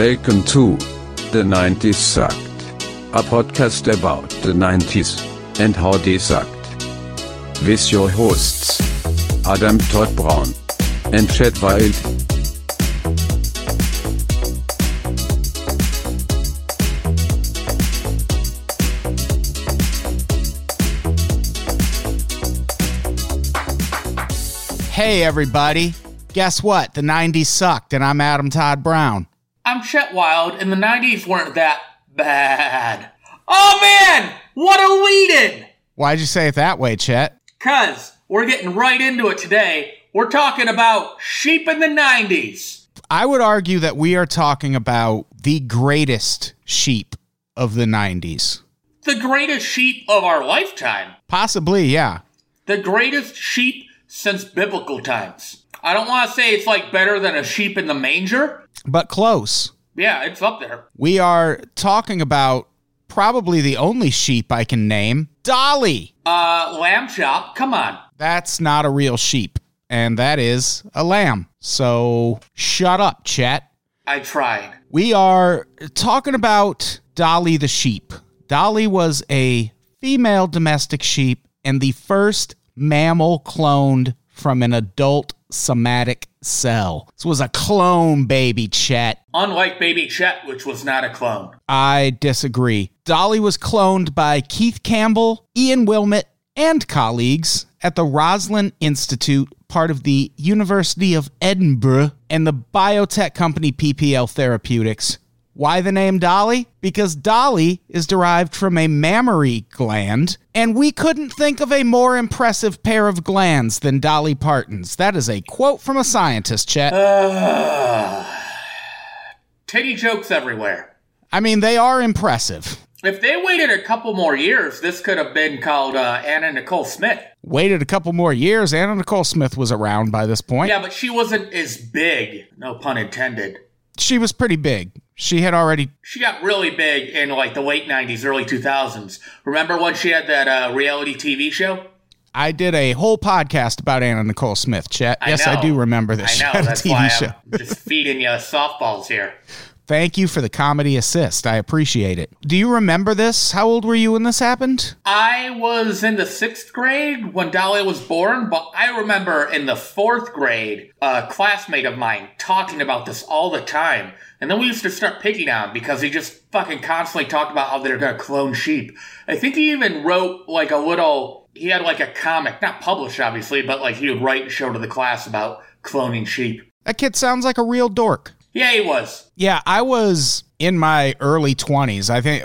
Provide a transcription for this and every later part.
Welcome to The 90s Sucked, a podcast about the 90s and how they sucked. With your hosts, Adam Todd Brown and Chet Wild. Hey, everybody. Guess what? The 90s sucked, and I'm Adam Todd Brown. I'm Chet Wild, and the 90s weren't that bad. Oh man, what a lead in! Why'd you say it that way, Chet? Cuz we're getting right into it today. We're talking about sheep in the 90s. I would argue that we are talking about the greatest sheep of the 90s. The greatest sheep of our lifetime. Possibly, yeah. The greatest sheep since biblical times. I don't want to say it's like better than a sheep in the manger. But close. Yeah, it's up there. We are talking about probably the only sheep I can name Dolly. Uh, lamb chop, come on. That's not a real sheep, and that is a lamb. So shut up, Chet. I tried. We are talking about Dolly the sheep. Dolly was a female domestic sheep and the first mammal cloned from an adult somatic cell. This was a clone baby, Chet. Unlike Baby Chet, which was not a clone. I disagree. Dolly was cloned by Keith Campbell, Ian Wilmut, and colleagues at the Roslin Institute, part of the University of Edinburgh, and the biotech company PPL Therapeutics. Why the name Dolly? Because Dolly is derived from a mammary gland, and we couldn't think of a more impressive pair of glands than Dolly Parton's. That is a quote from a scientist, Chet. Titty jokes everywhere. I mean, they are impressive. If they waited a couple more years, this could have been called uh, Anna Nicole Smith. Waited a couple more years. Anna Nicole Smith was around by this point. Yeah, but she wasn't as big, no pun intended. She was pretty big. She had already. She got really big in like the late 90s, early 2000s. Remember when she had that uh, reality TV show? I did a whole podcast about Anna Nicole Smith, Chet. I yes, I do remember this. I She know, had a that's TV why show. I'm just feeding you softballs here. Thank you for the comedy assist. I appreciate it. Do you remember this? How old were you when this happened? I was in the sixth grade when Dolly was born, but I remember in the fourth grade, a classmate of mine talking about this all the time. And then we used to start picking on him because he just fucking constantly talked about how they're gonna clone sheep. I think he even wrote like a little, he had like a comic, not published obviously, but like he would write and show to the class about cloning sheep. That kid sounds like a real dork. Yeah, he was. Yeah, I was in my early 20s. I think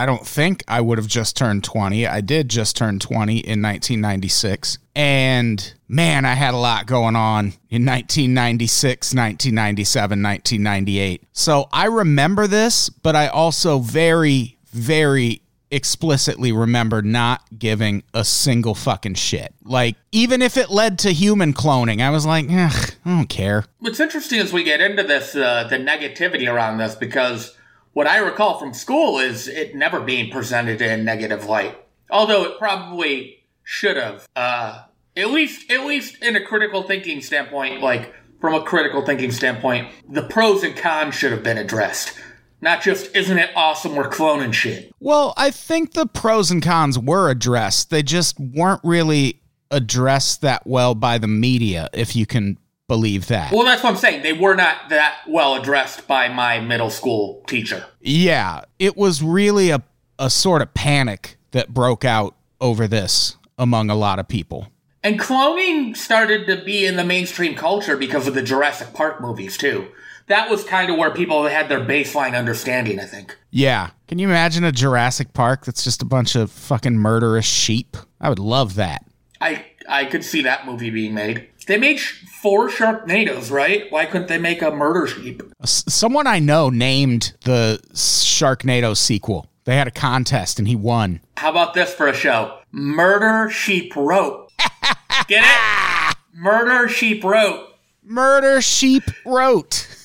I don't think I would have just turned 20. I did just turn 20 in 1996. And man, I had a lot going on in 1996, 1997, 1998. So I remember this, but I also very very explicitly remember not giving a single fucking shit. Like even if it led to human cloning, I was like, I don't care. What's interesting as we get into this, uh, the negativity around this, because what I recall from school is it never being presented in negative light. Although it probably should have. Uh, at least, at least in a critical thinking standpoint, like from a critical thinking standpoint, the pros and cons should have been addressed. Not just, isn't it awesome we're cloning shit? Well, I think the pros and cons were addressed. They just weren't really addressed that well by the media, if you can believe that. Well, that's what I'm saying. They were not that well addressed by my middle school teacher. Yeah, it was really a, a sort of panic that broke out over this among a lot of people. And cloning started to be in the mainstream culture because of the Jurassic Park movies, too. That was kind of where people had their baseline understanding, I think. Yeah. Can you imagine a Jurassic Park that's just a bunch of fucking murderous sheep? I would love that. I I could see that movie being made. They made four Sharknadoes, right? Why couldn't they make a murder sheep? Someone I know named the Sharknado sequel. They had a contest and he won. How about this for a show? Murder Sheep Rope. Get it? Murder Sheep Rope. Murder Sheep Wrote.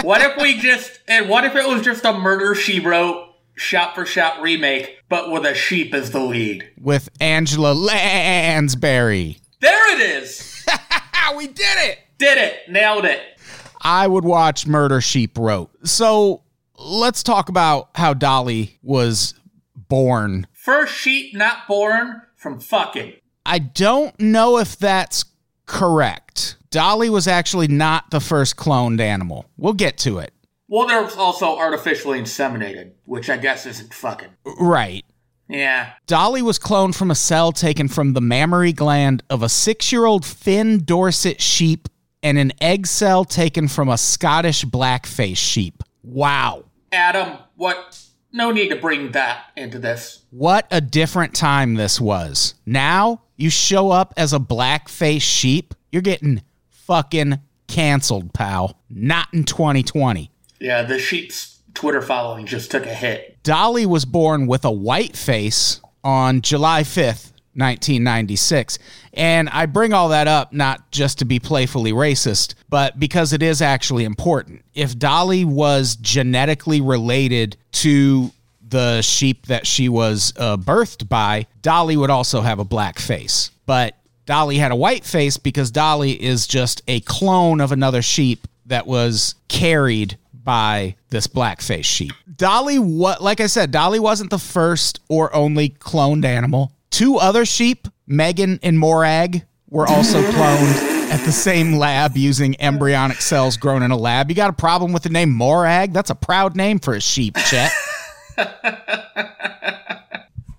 What if we just and what if it was just a Murder She Wrote shot for shot remake, but with a sheep as the lead? with Angela Lansbury. There it is. we did it. Did it. Nailed it. I would watch Murder Sheep wrote. So let's talk about how Dolly was born. First sheep not born from fucking. I don't know if that's correct. Dolly was actually not the first cloned animal. We'll get to it. Well, there was also artificially inseminated, which I guess isn't fucking. Right. Yeah. Dolly was cloned from a cell taken from the mammary gland of a six year old Finn Dorset sheep and an egg cell taken from a Scottish blackface sheep. Wow. Adam, what? No need to bring that into this. What a different time this was. Now you show up as a blackface sheep, you're getting fucking canceled, pal. Not in 2020. Yeah, the sheep's Twitter following just took a hit. Dolly was born with a white face on July 5th, 1996. And I bring all that up not just to be playfully racist, but because it is actually important. If Dolly was genetically related to the sheep that she was uh, birthed by, Dolly would also have a black face. But Dolly had a white face because Dolly is just a clone of another sheep that was carried by this blackface sheep. Dolly, what like I said, Dolly wasn't the first or only cloned animal. Two other sheep, Megan and Morag, were also cloned at the same lab using embryonic cells grown in a lab. You got a problem with the name Morag? That's a proud name for a sheep, Chet.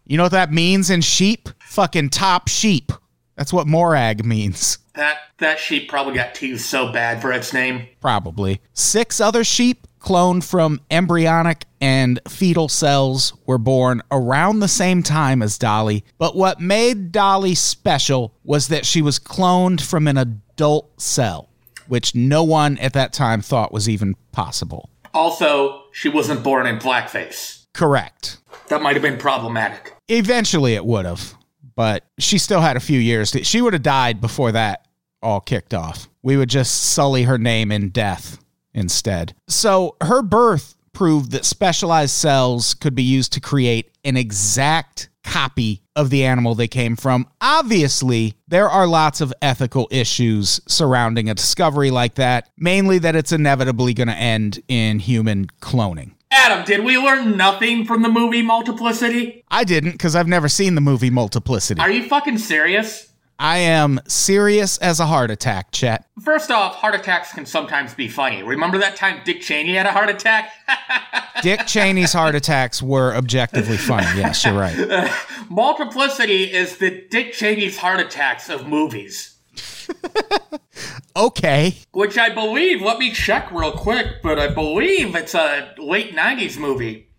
you know what that means in sheep? Fucking top sheep. That's what Morag means. That that sheep probably got teased so bad for its name. Probably. Six other sheep cloned from embryonic and fetal cells were born around the same time as Dolly. But what made Dolly special was that she was cloned from an adult cell, which no one at that time thought was even possible. Also, she wasn't born in blackface. Correct. That might have been problematic. Eventually it would have, but she still had a few years. To, she would have died before that all kicked off. We would just sully her name in death instead. So her birth proved that specialized cells could be used to create an exact copy of the animal they came from. Obviously, there are lots of ethical issues surrounding a discovery like that, mainly that it's inevitably going to end in human cloning. Adam, did we learn nothing from the movie Multiplicity? I didn't because I've never seen the movie Multiplicity. Are you fucking serious? I am serious as a heart attack, Chet. First off, heart attacks can sometimes be funny. Remember that time Dick Cheney had a heart attack? Dick Cheney's heart attacks were objectively funny. Yes, you're right. Multiplicity is the Dick Cheney's heart attacks of movies. okay. Which I believe, let me check real quick, but I believe it's a late 90s movie.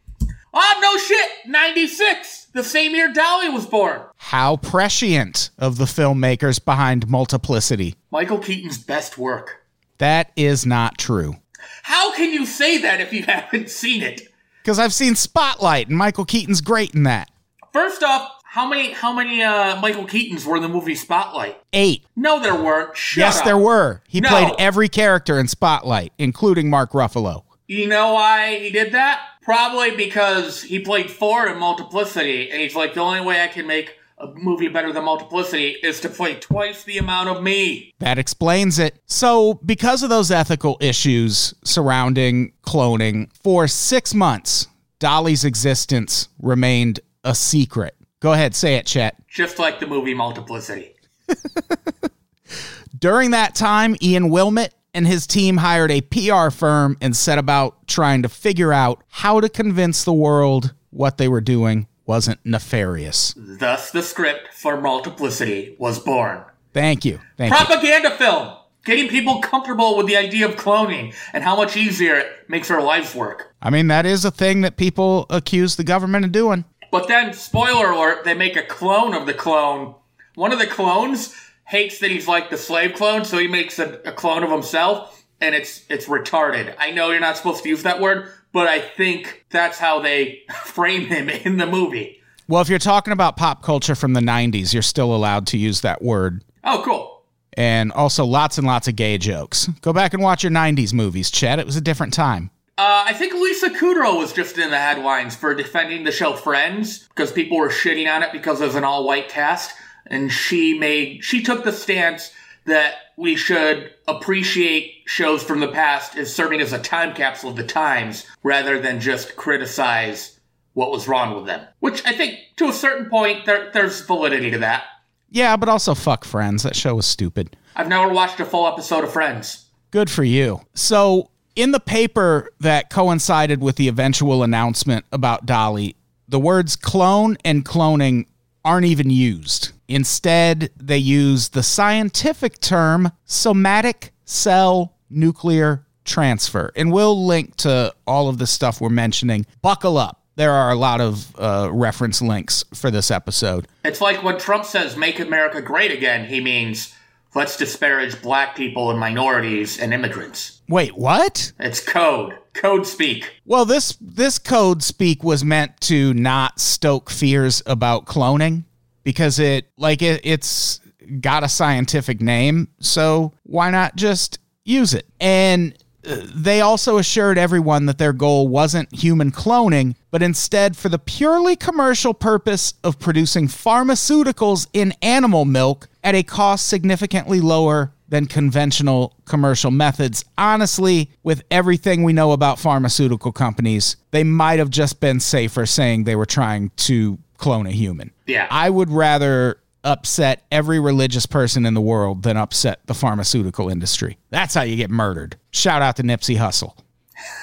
Oh, no shit! 96! The same year Dolly was born. How prescient of the filmmakers behind Multiplicity. Michael Keaton's best work. That is not true. How can you say that if you haven't seen it? Because I've seen Spotlight, and Michael Keaton's great in that. First off, how many how many uh, Michael Keatons were in the movie Spotlight? Eight. No, there weren't. Shut yes, up. there were. He No. played every character in Spotlight, including Mark Ruffalo. You know why he did that? Probably because he played four in Multiplicity, and he's like, the only way I can make a movie better than Multiplicity is to play twice the amount of me. That explains it. So, because of those ethical issues surrounding cloning, for six months, Dolly's existence remained a secret. Go ahead, say it, Chet. Just like the movie Multiplicity. During that time, Ian Wilmut and his team hired a PR firm and set about trying to figure out how to convince the world what they were doing wasn't nefarious. Thus, the script for Multiplicity was born. Thank you. Thank you. Propaganda film! Getting people comfortable with the idea of cloning and how much easier it makes their lives work. I mean, that is a thing that people accuse the government of doing. But then, spoiler alert, they make a clone of the clone. One of the clones hates that he's like the slave clone, so he makes a, a clone of himself, and it's it's retarded. I know you're not supposed to use that word, but I think that's how they frame him in the movie. Well, if you're talking about pop culture from the 90s, you're still allowed to use that word. Oh, cool. And also lots and lots of gay jokes. Go back and watch your 90s movies, Chet. It was a different time. Uh, I think Lisa Kudrow was just in the headlines for defending the show Friends because people were shitting on it because it was an all-white cast, and she made she took the stance that we should appreciate shows from the past as serving as a time capsule of the times rather than just criticize what was wrong with them. Which I think, to a certain point, there, there's validity to that. Yeah, but also fuck Friends. That show was stupid. I've never watched a full episode of Friends. Good for you. So, in the paper that coincided with the eventual announcement about Dolly, the words clone and cloning aren't even used. Instead, they use the scientific term somatic cell nuclear transfer. And we'll link to all of the stuff we're mentioning. Buckle up. There are a lot of uh, reference links for this episode. It's like when Trump says make America great again, he means let's disparage black people and minorities and immigrants. Wait, what? It's code. Code speak. Well, this this code speak was meant to not stoke fears about cloning because it like it, it's got a scientific name, so why not just use it? And uh, they also assured everyone that their goal wasn't human cloning, but instead for the purely commercial purpose of producing pharmaceuticals in animal milk at a cost significantly lower than conventional commercial methods. Honestly, with everything we know about pharmaceutical companies, they might have just been safer saying they were trying to clone a human. Yeah. I would rather upset every religious person in the world than upset the pharmaceutical industry. That's how you get murdered. Shout out to Nipsey Hussle.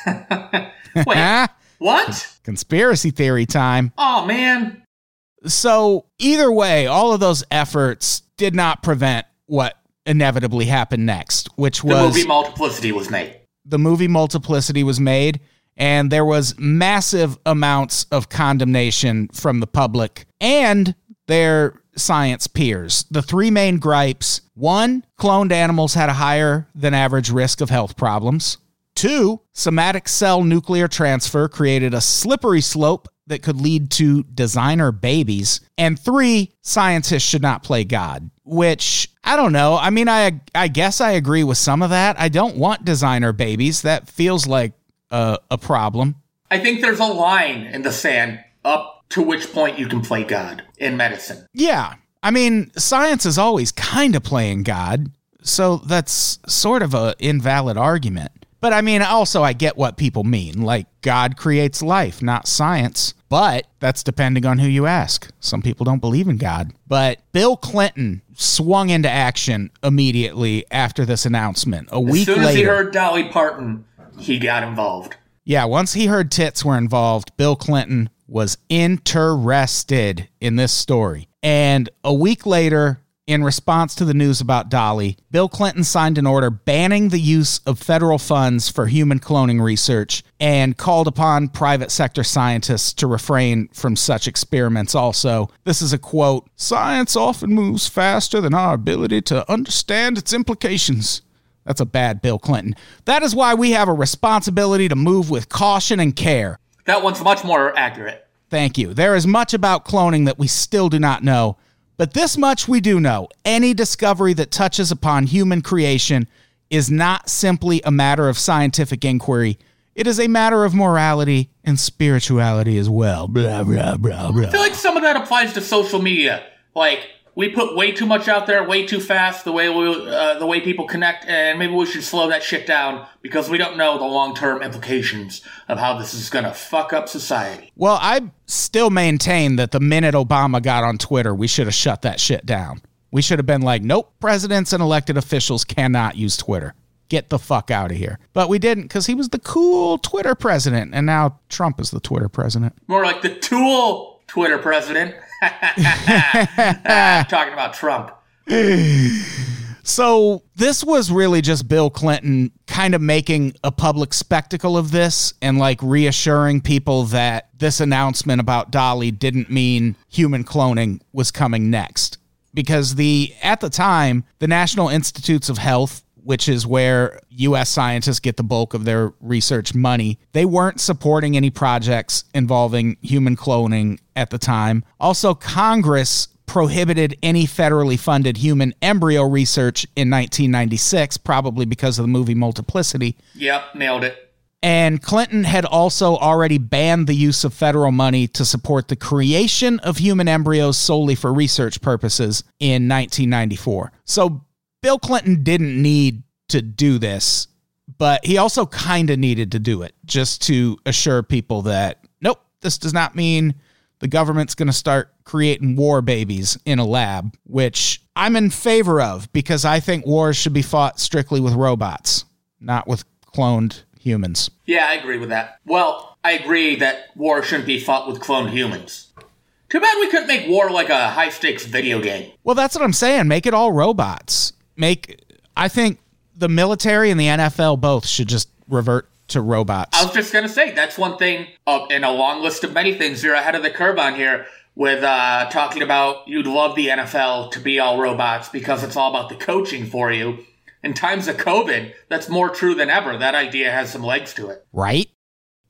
Wait, what? Conspiracy theory time. Oh, man. So, either way, all of those efforts did not prevent what inevitably happened next, which was The movie Multiplicity was made. the movie Multiplicity was made, and there was massive amounts of condemnation from the public and their science peers. The three main gripes one, cloned animals had a higher than average risk of health problems. Two, somatic cell nuclear transfer created a slippery slope that could lead to designer babies. And three, scientists should not play God, which I don't know. I mean, I I guess I agree with some of that. I don't want designer babies. That feels like a, a problem. I think there's a line in the sand up to which point you can play God in medicine. Yeah. I mean, science is always kind of playing God. So that's sort of a invalid argument. But I mean, also I get what people mean. Like God creates life, not science. But that's depending on who you ask. Some people don't believe in God. But Bill Clinton swung into action immediately after this announcement. A As week soon later. as he heard Dolly Parton, he got involved. Yeah, once he heard tits were involved, Bill Clinton was interested in this story. And a week later, in response to the news about Dolly, Bill Clinton signed an order banning the use of federal funds for human cloning research and called upon private sector scientists to refrain from such experiments also. This is a quote Science often moves faster than our ability to understand its implications. That's a bad Bill Clinton. That is why we have a responsibility to move with caution and care. That one's much more accurate. Thank you. There is much about cloning that we still do not know, but this much we do know. Any discovery that touches upon human creation is not simply a matter of scientific inquiry. It is a matter of morality and spirituality as well. Blah, blah, blah, blah. I feel like some of that applies to social media. Like we put way too much out there, way too fast. The way we, uh, the way people connect, and maybe we should slow that shit down because we don't know the long term implications of how this is gonna fuck up society. Well, I still maintain that the minute Obama got on Twitter, we should have shut that shit down. We should have been like, nope, presidents and elected officials cannot use Twitter. Get the fuck out of here. But we didn't because he was the cool Twitter president, and now Trump is the Twitter president. More like the tool Twitter president. Talking about Trump. So this was really just Bill Clinton kind of making a public spectacle of this and like reassuring people that this announcement about Dolly didn't mean human cloning was coming next. Because the at the time, the National Institutes of Health which is where US scientists get the bulk of their research money. They weren't supporting any projects involving human cloning at the time. Also, Congress prohibited any federally funded human embryo research in 1996, probably because of the movie Multiplicity. Yep, nailed it. And Clinton had also already banned the use of federal money to support the creation of human embryos solely for research purposes in 1994. So Bill Clinton didn't need to do this, but he also kind of needed to do it just to assure people that nope, this does not mean the government's going to start creating war babies in a lab, which I'm in favor of because I think wars should be fought strictly with robots, not with cloned humans. Yeah, I agree with that. Well, I agree that war shouldn't be fought with cloned humans. Too bad we couldn't make war like a high stakes video game. Well, that's what I'm saying. Make it all robots. Make I think the military and the NFL both should just revert to robots. I was just gonna say that's one thing uh, in a long list of many things you're ahead of the curve on here with uh, talking about you'd love the NFL to be all robots because it's all about the coaching for you. In times of COVID, that's more true than ever. That idea has some legs to it. Right?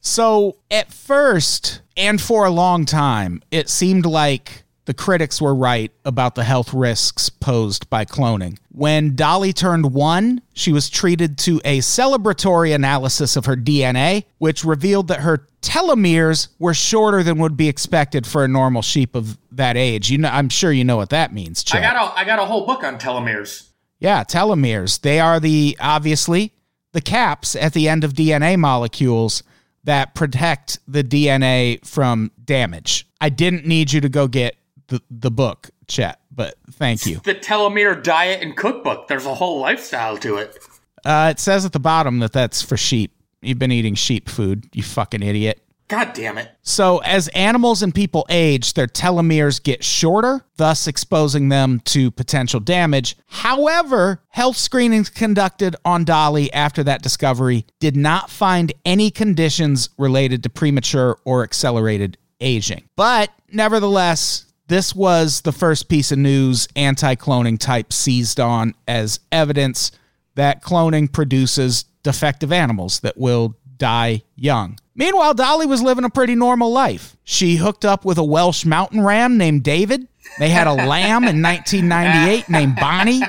So, at first, and for a long time, it seemed like the critics were right about the health risks posed by cloning. When Dolly turned one, she was treated to a celebratory analysis of her DNA, which revealed that her telomeres were shorter than would be expected for a normal sheep of that age. You know, I'm sure you know what that means. Chet. I got a, I got a whole book on telomeres. Yeah, telomeres. They are the obviously the caps at the end of DNA molecules that protect the DNA from damage. I didn't need you to go get the, the book, Chet, but thank you. The telomere diet and cookbook. There's a whole lifestyle to it. Uh, it says at the bottom that that's for sheep. You've been eating sheep food, you fucking idiot. God damn it. So, as animals and people age, their telomeres get shorter, thus exposing them to potential damage. However, health screenings conducted on Dolly after that discovery did not find any conditions related to premature or accelerated aging. But nevertheless, this was the first piece of news anti cloning type seized on as evidence that cloning produces defective animals that will die young. Meanwhile, Dolly was living a pretty normal life. She hooked up with a Welsh mountain ram named David. They had a lamb in 1998 named Bonnie.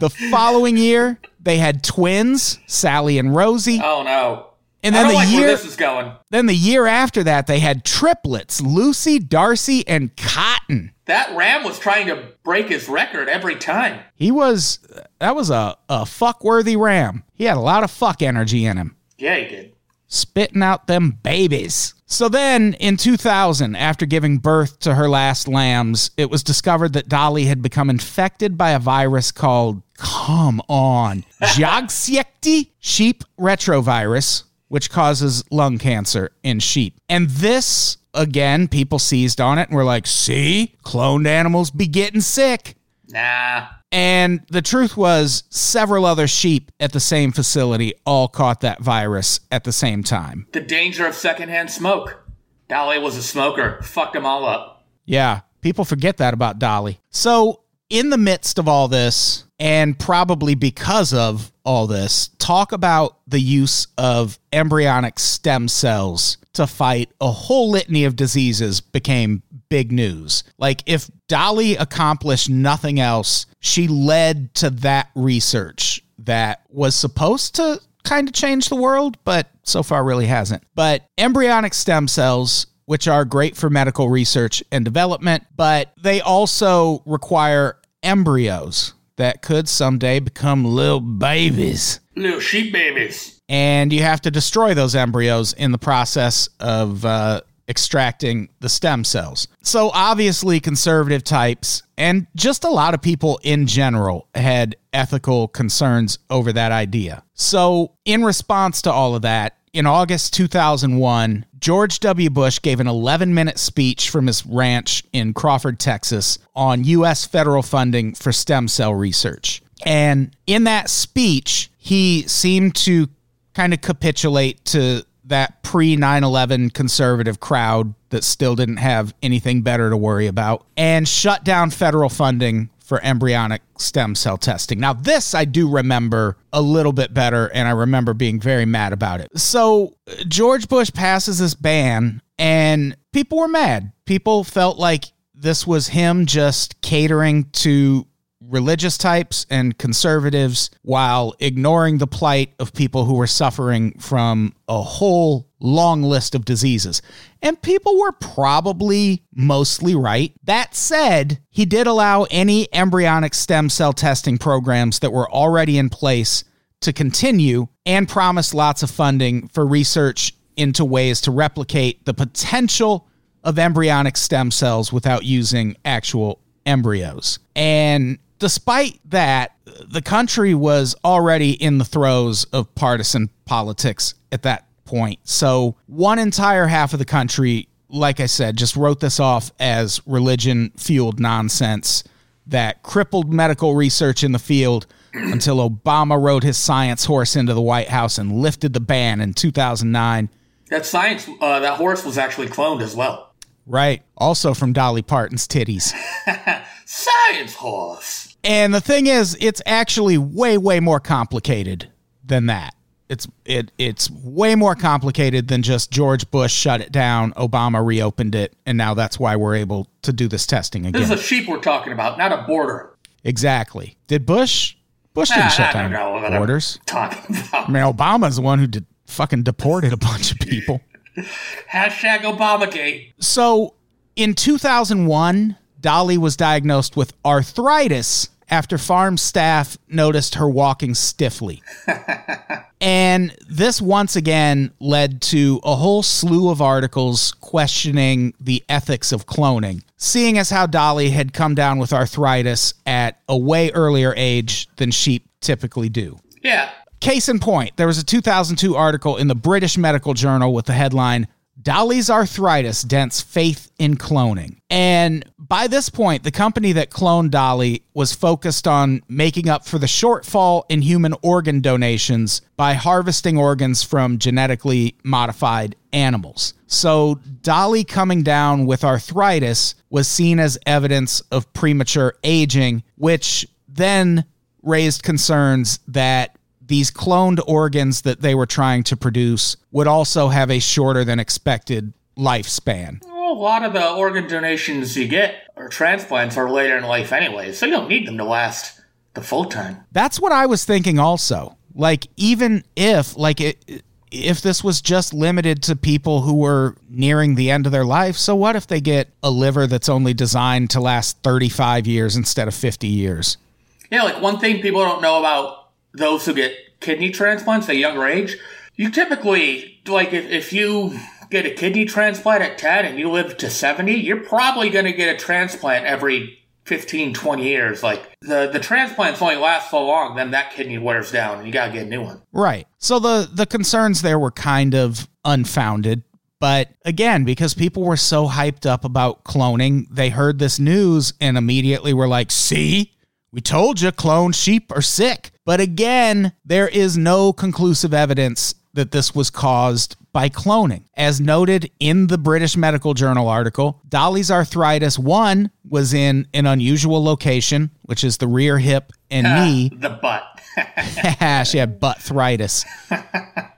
The following year, they had twins, Sally and Rosie. Oh no. And I then don't the like year where this is going. then the year after that, they had triplets, Lucy, Darcy, and Cotton. That ram was trying to break his record every time. He was that was a, a fuck worthy ram. He had a lot of fuck energy in him. Yeah, he did. spitting out them babies. So then in 2000, after giving birth to her last lambs, it was discovered that Dolly had become infected by a virus called, come on, Jaagsiekte sheep retrovirus, which causes lung cancer in sheep. And this, again, people seized on it and were like, see, cloned animals be getting sick. Nah. And the truth was, several other sheep at the same facility all caught that virus at the same time. The danger of secondhand smoke. Dolly was a smoker. Fucked them all up. Yeah, people forget that about Dolly. So, in the midst of all this, and probably because of all this, talk about the use of embryonic stem cells to fight a whole litany of diseases became big news. Like, if Dolly accomplished nothing else, she led to that research that was supposed to kind of change the world, but so far really hasn't. But embryonic stem cells which are great for medical research and development, but they also require embryos that could someday become little babies. Little sheep babies. And you have to destroy those embryos in the process of uh, extracting the stem cells. So, obviously, conservative types and just a lot of people in general had ethical concerns over that idea. So, in response to all of that, in August 2001, George W. Bush gave an 11 minute speech from his ranch in Crawford, Texas, on U.S. federal funding for stem cell research. And in that speech, he seemed to kind of capitulate to that pre 9 11 conservative crowd that still didn't have anything better to worry about and shut down federal funding for embryonic stem cell testing. Now, this I do remember a little bit better, and I remember being very mad about it. So, George Bush passes this ban, and people were mad. People felt like this was him just catering to religious types and conservatives while ignoring the plight of people who were suffering from a whole long list of diseases. And people were probably mostly right. That said, he did allow any embryonic stem cell testing programs that were already in place to continue and promised lots of funding for research into ways to replicate the potential of embryonic stem cells without using actual embryos. And despite that, the country was already in the throes of partisan politics at that point. So, one entire half of the country, like I said, just wrote this off as religion fueled nonsense that crippled medical research in the field until Obama rode his science horse into the White House and lifted the ban in 2009. That science, uh, that horse was actually cloned as well. Right. Also from Dolly Parton's titties. Science horse. And the thing is, it's actually way, way more complicated than that. It's it it's way more complicated than just George Bush shut it down, Obama reopened it, and now that's why we're able to do this testing again. This is a sheep we're talking about, not a border. exactly. Did Bush Bush didn't Ah, shut I down don't know borders. Talking about. I mean, Obama's the one who did fucking deported a bunch of people. Hashtag Obamagate. So in 2001, Dolly was diagnosed with arthritis after farm staff noticed her walking stiffly. and this once again led to a whole slew of articles questioning the ethics of cloning, seeing as how Dolly had come down with arthritis at a way earlier age than sheep typically do. Yeah. Case in point, there was a 2002 article in the British Medical Journal with the headline Dolly's arthritis dents faith in cloning. And by this point, the company that cloned Dolly was focused on making up for the shortfall in human organ donations by harvesting organs from genetically modified animals. So, Dolly coming down with arthritis was seen as evidence of premature aging, which then raised concerns that these cloned organs that they were trying to produce would also have a shorter than expected lifespan. Well, a lot of the organ donations you get or transplants are later in life anyway, so you don't need them to last the full time. That's what I was thinking also. Like even if like it if this was just limited to people who were nearing the end of their life, so what if they get a liver that's only designed to last 35 years instead of 50 years? Yeah, like one thing people don't know about those who get kidney transplants at a younger age, you typically, like, if, if you get a kidney transplant at 10 and you live to 70, you're probably going to get a transplant every 15, 20 years. Like, the, the transplants only last so long, then that kidney wears down and you got to get a new one. Right. So the the concerns there were kind of unfounded. But again, because people were so hyped up about cloning, they heard this news and immediately were like, see, we told you cloned sheep are sick. But again, there is no conclusive evidence that this was caused by cloning. As noted in the British Medical Journal article, Dolly's arthritis 1 was in an unusual location, which is the rear hip and ah, knee. The butt. she had butt arthritis.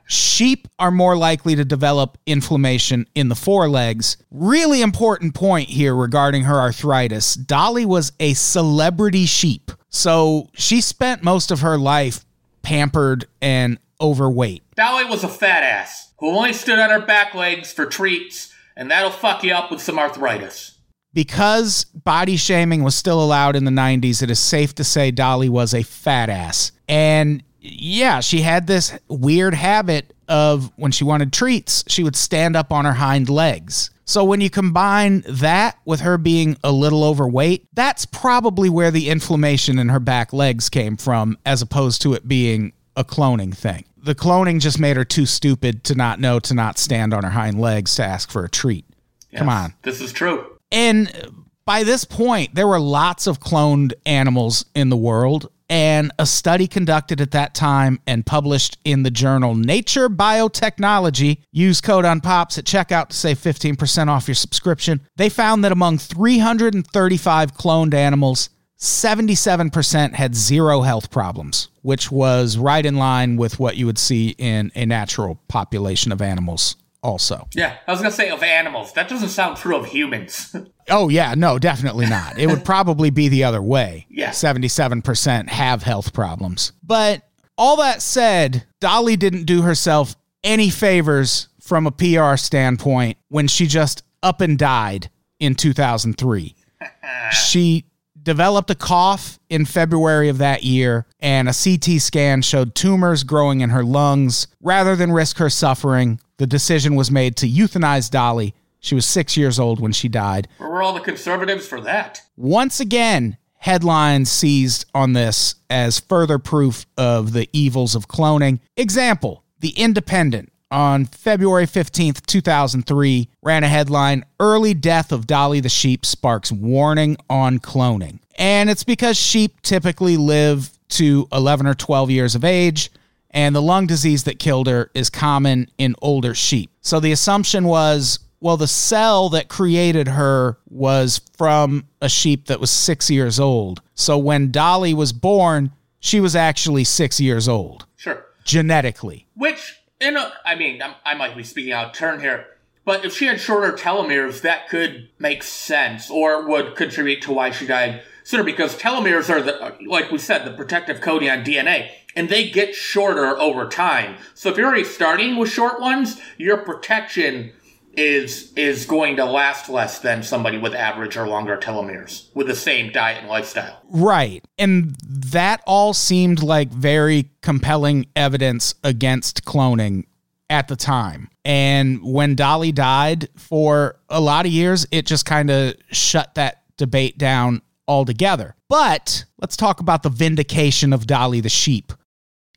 Sheep are more likely to develop inflammation in the forelegs. Really important point here regarding her arthritis. Dolly was a celebrity sheep. So she spent most of her life pampered and overweight. Dolly was a fat ass who only stood on her back legs for treats, and that'll fuck you up with some arthritis. Because body shaming was still allowed in the 90s, it is safe to say Dolly was a fat ass. And yeah, she had this weird habit of when she wanted treats, she would stand up on her hind legs. So when you combine that with her being a little overweight, that's probably where the inflammation in her back legs came from, as opposed to it being a cloning thing. The cloning just made her too stupid to not know to not stand on her hind legs to ask for a treat. Come on. This is true. And by this point, there were lots of cloned animals in the world. And a study conducted at that time and published in the journal Nature Biotechnology, use code UNPOPS at checkout to save 15% off your subscription. They found that among 335 cloned animals, 77% had zero health problems, which was right in line with what you would see in a natural population of animals, also. Yeah, I was gonna say of animals. That doesn't sound true of humans. Oh yeah, no, definitely not. It would probably be the other way. Yeah. 77% have health problems. But all that said, Dolly didn't do herself any favors from a PR standpoint when she just up and died in 2003. she developed a cough in February of that year, and a CT scan showed tumors growing in her lungs. Rather than risk her suffering, the decision was made to euthanize Dolly. She was six years old when she died. Where were all the conservatives for that? Once again, headlines seized on this as further proof of the evils of cloning. Example The Independent on February 15th, 2003, ran a headline Early Death of Dolly the Sheep Sparks Warning on Cloning. And it's because sheep typically live to 11 or 12 years of age, and the lung disease that killed her is common in older sheep. So the assumption was well, the cell that created her was from a sheep that was six years old. So when Dolly was born, she was actually six years old, Sure. genetically. Which, in a, I mean, I'm, I might be speaking out of turn here, but if she had shorter telomeres, that could make sense or would contribute to why she died sooner because telomeres are the, like we said, the protective coating on DNA and they get shorter over time. So if you're already starting with short ones, your protection is is going to last less than somebody with average or longer telomeres with the same diet and lifestyle. Right. And that all seemed like very compelling evidence against cloning at the time. And when Dolly died for a lot of years, it just kind of shut that debate down altogether. But let's talk about the vindication of Dolly the sheep.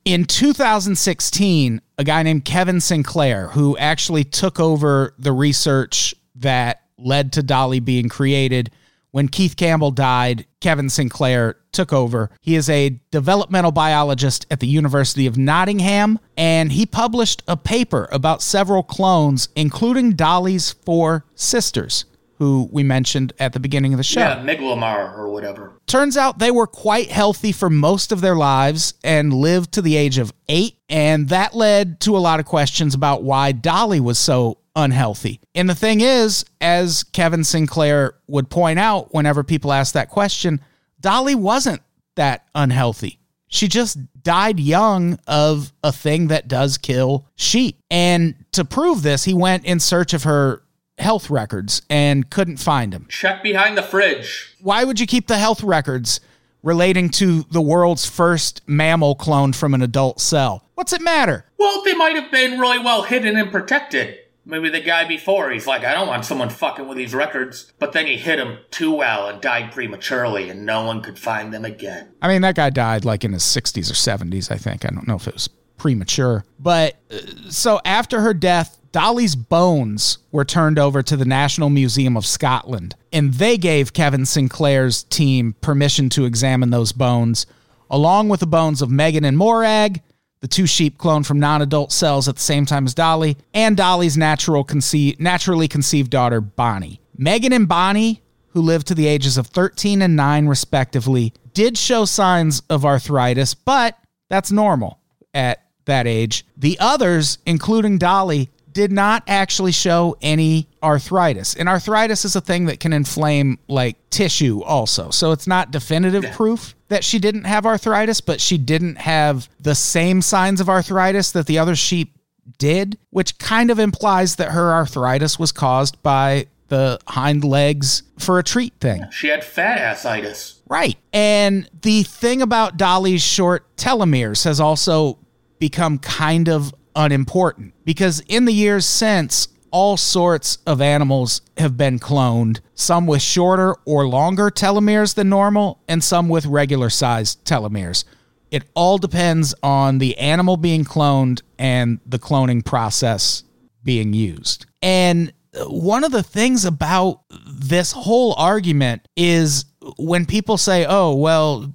In 2016, a guy named Kevin Sinclair, who actually took over the research that led to Dolly being created, when Keith Campbell died, Kevin Sinclair took over. He is a developmental biologist at the University of Nottingham, and he published a paper about several clones, including Dolly's four sisters, who we mentioned at the beginning of the show. Yeah, Miglomar or whatever. Turns out they were quite healthy for most of their lives and lived to the age of eight. And that led to a lot of questions about why Dolly was so unhealthy. And the thing is, as Kevin Sinclair would point out whenever people ask that question, Dolly wasn't that unhealthy. She just died young of a thing that does kill sheep. And to prove this, he went in search of her health records and couldn't find them. Check behind the fridge. Why would you keep the health records relating to the world's first mammal cloned from an adult cell? What's it matter? Well, they might have been really well hidden and protected. Maybe the guy before, he's like, I don't want someone fucking with these records. But then he hit him too well and died prematurely, and no one could find them again. I mean, that guy died like in his 60s or 70s, I think. I don't know if it was premature. But uh, so after her death, Dolly's bones were turned over to the National Museum of Scotland, and they gave Kevin Sinclair's team permission to examine those bones, along with the bones of Megan and Morag, the two sheep cloned from non-adult cells at the same time as Dolly, and Dolly's natural conce- naturally conceived daughter Bonnie. Megan and Bonnie, who lived to the ages of 13 and 9 respectively, did show signs of arthritis, but that's normal at that age. The others, including Dolly, did not actually show any arthritis. And arthritis is a thing that can inflame like tissue also. So it's not definitive proof that she didn't have arthritis, but she didn't have the same signs of arthritis that the other sheep did, which kind of implies that her arthritis was caused by the hind legs for a treat thing. She had fat assitis. Right. And the thing about Dolly's short telomeres has also become kind of unimportant because in the years since, all sorts of animals have been cloned, some with shorter or longer telomeres than normal, and some with regular sized telomeres. It all depends on the animal being cloned and the cloning process being used. And one of the things about this whole argument is when people say, oh, well,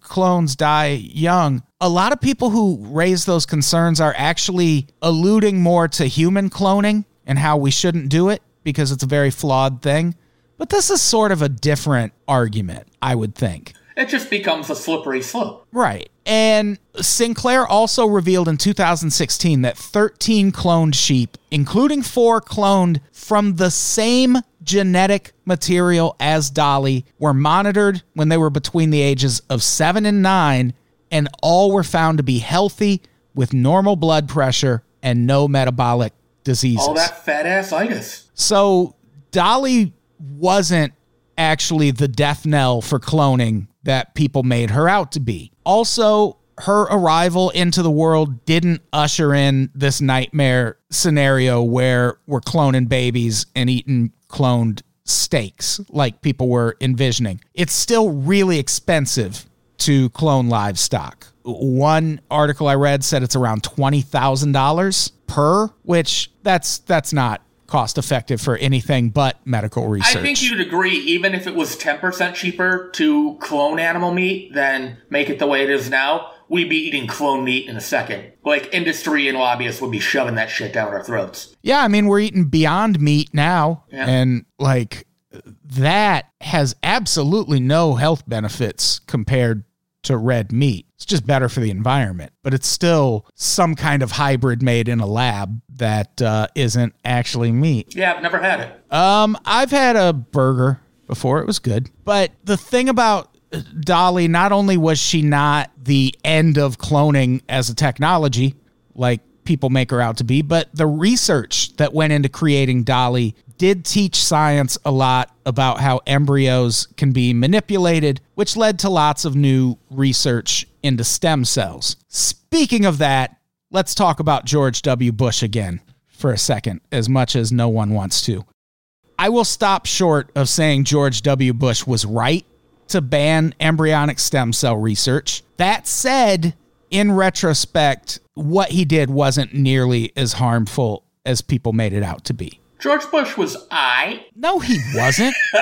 clones die young, a lot of people who raise those concerns are actually alluding more to human cloning and how we shouldn't do it because it's a very flawed thing. But this is sort of a different argument, I would think. It just becomes a slippery slope. Right. And Sinclair also revealed in 2016 that 13 cloned sheep, including four cloned from the same genetic material as Dolly were monitored when they were between the ages of seven and nine, and all were found to be healthy with normal blood pressure and no metabolic diseases. All that fat ass itis. So Dolly wasn't actually the death knell for cloning that people made her out to be. Also, her arrival into the world didn't usher in this nightmare scenario where we're cloning babies and eating cloned steaks like people were envisioning. It's still really expensive to clone livestock. One article I read said it's around $20,000 per, which that's that's not cost effective for anything but medical research. I think you'd agree, even if it was 10% cheaper to clone animal meat than make it the way it is now, we'd be eating clone meat in a second. Like industry and lobbyists would be shoving that shit down our throats. Yeah, I mean, we're eating beyond meat now. Yeah. And like that has absolutely no health benefits compared to red meat. It's just better for the environment, but it's still some kind of hybrid made in a lab that uh, not actually meat. Yeah, I've never had it. Um, I've had a burger before. It was good. But the thing about Dolly, not only was she not the end of cloning as a technology, like people make her out to be, but the research that went into creating Dolly did teach science a lot about how embryos can be manipulated, which led to lots of new research into stem cells. Speaking of that, let's talk about George W. Bush again for a second, as much as no one wants to. I will stop short of saying George W. Bush was right to ban embryonic stem cell research. That said, in retrospect, what he did wasn't nearly as harmful as people made it out to be. George Bush was I. No, he wasn't.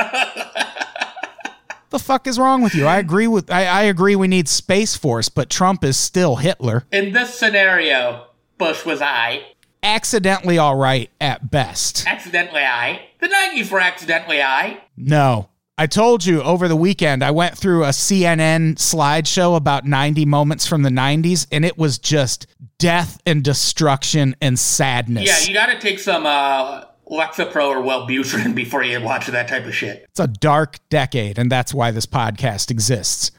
the fuck is wrong with you? I agree with I, I agree we need Space Force, but Trump is still Hitler. In this scenario, Bush was I. Accidentally all right at best. Accidentally I. The 90s were accidentally I. No. I told you over the weekend, I went through a CNN slideshow about 90 moments from the 90s, and it was just death and destruction and sadness. Yeah, you gotta take some uh, Lexapro or Wellbutrin before you watch that type of shit. It's a dark decade, and that's why this podcast exists.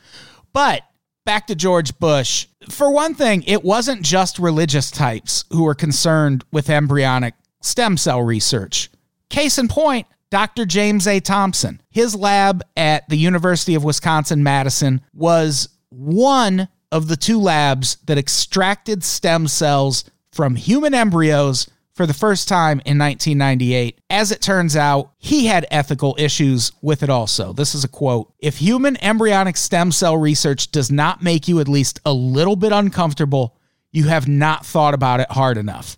But back to George Bush. For one thing, it wasn't just religious types who were concerned with embryonic stem cell research. Case in point, Dr. James A. Thomson. His lab at the University of Wisconsin Madison was one of the two labs that extracted stem cells from human embryos for the first time in 1998. As it turns out, he had ethical issues with it also. This is a quote If human embryonic stem cell research does not make you at least a little bit uncomfortable, you have not thought about it hard enough.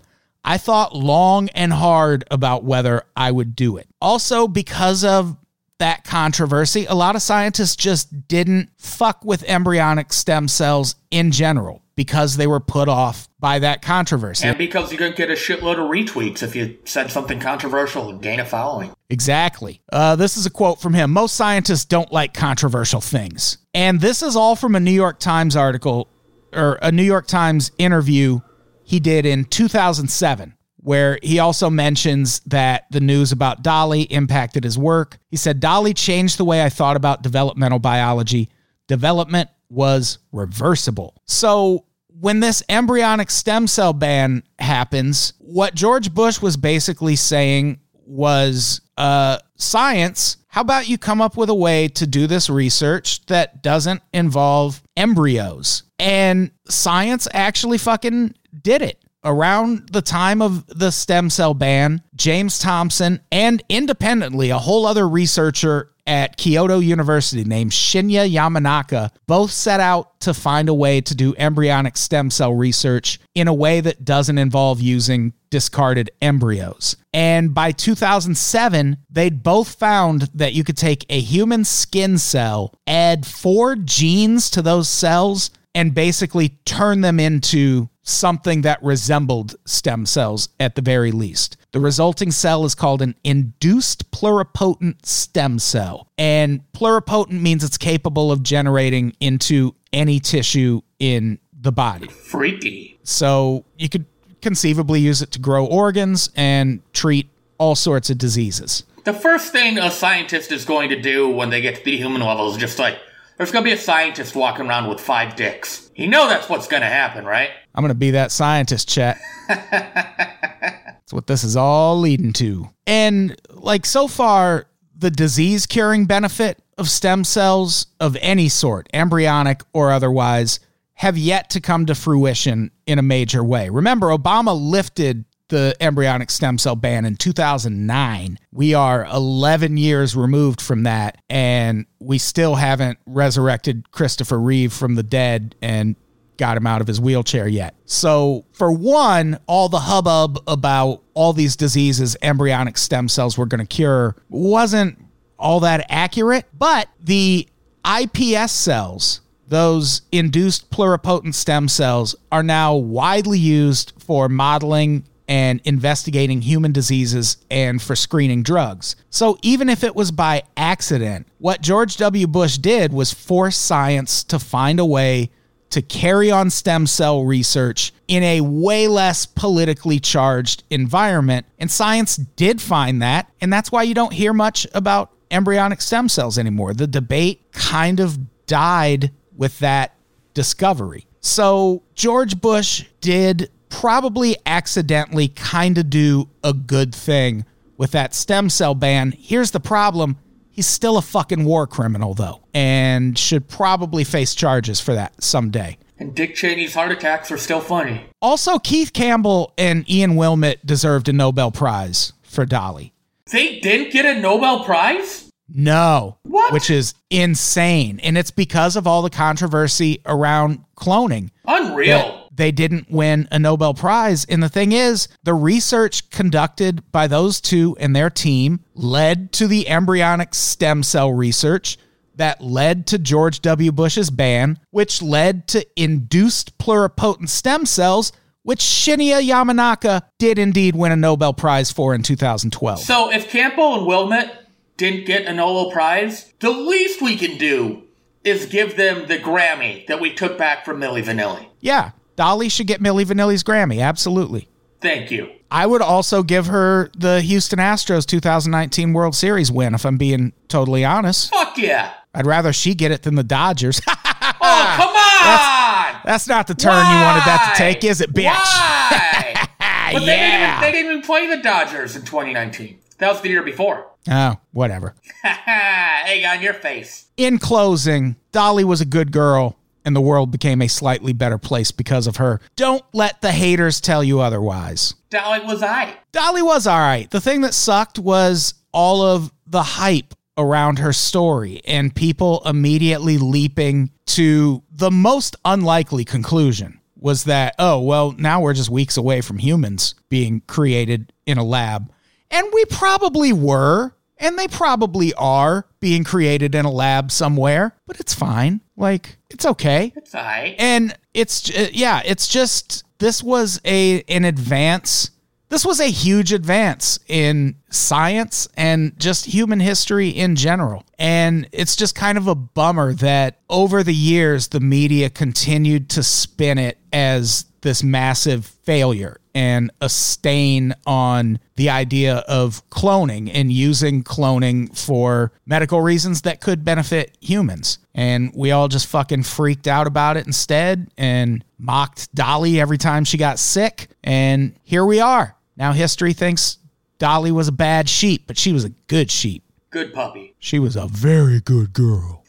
I thought long and hard about whether I would do it. Also, because of that controversy, a lot of scientists just didn't fuck with embryonic stem cells in general because they were put off by that controversy. And because you could get a shitload of retweets if you said something controversial and gain a following. Exactly. Uh, this is a quote from him. Most scientists don't like controversial things. And this is all from a New York Times article or a New York Times interview he did in 2007, where he also mentions that the news about Dolly impacted his work. He said, Dolly changed the way I thought about developmental biology. Development was reversible. So, when this embryonic stem cell ban happens, what George Bush was basically saying was uh, science, how about you come up with a way to do this research that doesn't involve embryos? And science actually fucking did it. Around the time of the stem cell ban, James Thomson and independently a whole other researcher at Kyoto University named Shinya Yamanaka both set out to find a way to do embryonic stem cell research in a way that doesn't involve using discarded embryos. And by 2007, they'd both found that you could take a human skin cell, add four genes to those cells, and basically turn them into something that resembled stem cells at the very least. The resulting cell is called an induced pluripotent stem cell. And pluripotent means it's capable of generating into any tissue in the body. Freaky. So you could conceivably use it to grow organs and treat all sorts of diseases. The first thing a scientist is going to do when they get to the human level is just like, there's to be a scientist walking around with five dicks. You know that's what's going to happen, right? I'm going to be that scientist, Chet. That's what this is all leading to. And like so far, the disease curing benefit of stem cells of any sort, embryonic or otherwise, have yet to come to fruition in a major way. Remember, Obama lifted the embryonic stem cell ban in 2009. We are 11 years removed from that, and we still haven't resurrected Christopher Reeve from the dead and got him out of his wheelchair yet. So, for one, all the hubbub about all these diseases embryonic stem cells were going to cure wasn't all that accurate, but the iPS cells, those induced pluripotent stem cells, are now widely used for modeling and investigating human diseases and for screening drugs. So even if it was by accident, what George W. Bush did was force science to find a way to carry on stem cell research in a way less politically charged environment. And science did find that. And that's why you don't hear much about embryonic stem cells anymore. The debate kind of died with that discovery. So George Bush did probably accidentally kind of do a good thing with that stem cell ban. Here's the problem he's still a fucking war criminal, though, and should probably face charges for that someday. And Dick Cheney's heart attacks are still funny. Also, Keith Campbell and Ian Wilmut deserved a Nobel Prize for Dolly. They didn't get a Nobel Prize? No. What? Which is insane. And it's because of all the controversy around cloning. Unreal they didn't win a Nobel Prize. And the thing is, the research conducted by those two and their team led to the embryonic stem cell research that led to George W. Bush's ban, which led to induced pluripotent stem cells, which Shinya Yamanaka did indeed win a Nobel Prize for in 2012. So if Campbell and Wilmut didn't get a Nobel Prize, the least we can do is give them the Grammy that we took back from Milli Vanilli. Yeah, Dolly should get Milli Vanilli's Grammy. Absolutely. Thank you. I would also give her the Houston Astros 2019 World Series win, if I'm being totally honest. Fuck yeah. I'd rather she get it than the Dodgers. oh, come on! That's, that's not the turn Why? you wanted that to take, is it, bitch? Why? but yeah. they, didn't even, they didn't even play the Dodgers in 2019. That was the year before. Oh, whatever. Egg on your face. In closing, Dolly was a good girl and the world became a slightly better place because of her. Don't let the haters tell you otherwise. Dolly was I. Dolly was all right. The thing that sucked was all of the hype around her story and people immediately leaping to the most unlikely conclusion was that, oh, well, now we're just weeks away from humans being created in a lab. And we probably were, and they probably are being created in a lab somewhere, but it's fine. Like it's okay. It's fine. And it's uh, yeah, it's just this was a an advance. This was a huge advance in science and just human history in general. And it's just kind of a bummer that over the years the media continued to spin it as this massive failure and a stain on the idea of cloning and using cloning for medical reasons that could benefit humans. And we all just fucking freaked out about it instead and mocked Dolly every time she got sick. And here we are. Now history thinks Dolly was a bad sheep, but she was a good sheep. Good puppy. She was a very good girl.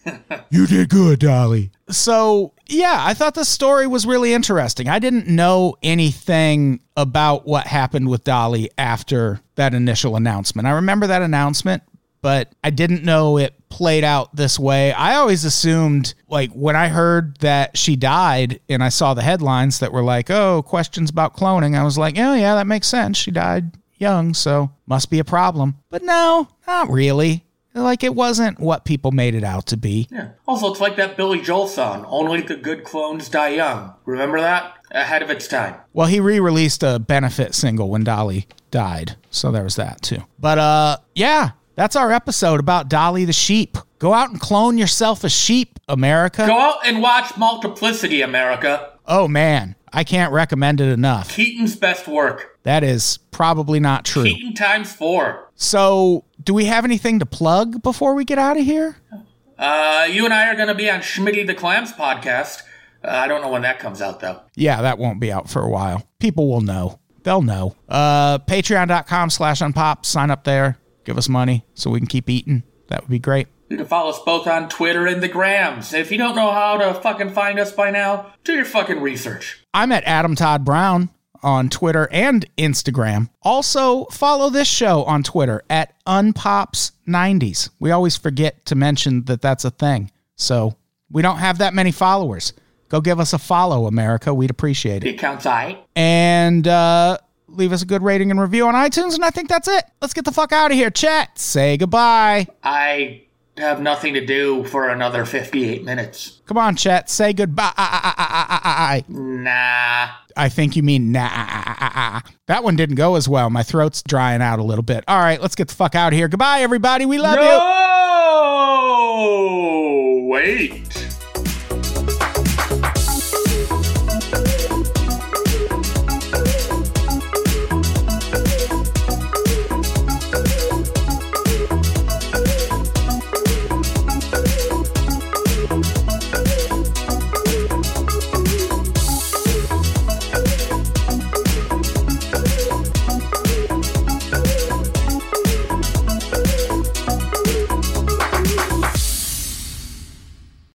You did good, Dolly. So, yeah, I thought the story was really interesting. I didn't know anything about what happened with Dolly after that initial announcement. I remember that announcement, but I didn't know it played out this way. I always assumed, like, when I heard that she died and I saw the headlines that were like, oh, questions about cloning, I was like, oh, yeah, that makes sense. She died young, so must be a problem. But no, not really. Like it wasn't what people made it out to be. Yeah. Also, it's like that Billy Joel song, Only the Good Clones Die Young. Remember that? Ahead of its time. Well, he re released a benefit single when Dolly died. So there was that too. But uh yeah, that's our episode about Dolly the sheep. Go out and clone yourself a sheep, America. Go out and watch Multiplicity, America. Oh man, I can't recommend it enough. Keaton's best work. That is probably not true. Keaton times four. So, do we have anything to plug before we get out of here? Uh, you and I are going to be on Schmitty the Clams podcast. Uh, I don't know when that comes out though. Yeah, that won't be out for a while. People will know. They'll know. Uh, Patreon.com slash unpop. Sign up there. Give us money so we can keep eating. That would be great. You can follow us both on Twitter and the Grams. If you don't know how to fucking find us by now, do your fucking research. I'm at Adam Todd Brown on Twitter and Instagram. Also, follow this show on Twitter at Unpops90s. We always forget to mention that that's a thing. So we don't have that many followers. Go give us a follow, America. We'd appreciate The it. account's I. And uh, leave us a good rating and review on iTunes. And I think that's it. Let's get the fuck out of here. Chet. Say goodbye. I have nothing to do for another 58 minutes. Come on, Chet. Say goodbye. Nah. I think you mean nah. That one didn't go as well. My throat's drying out a little bit. All right, let's get the fuck out of here. Goodbye, everybody. We love you. No! Wait.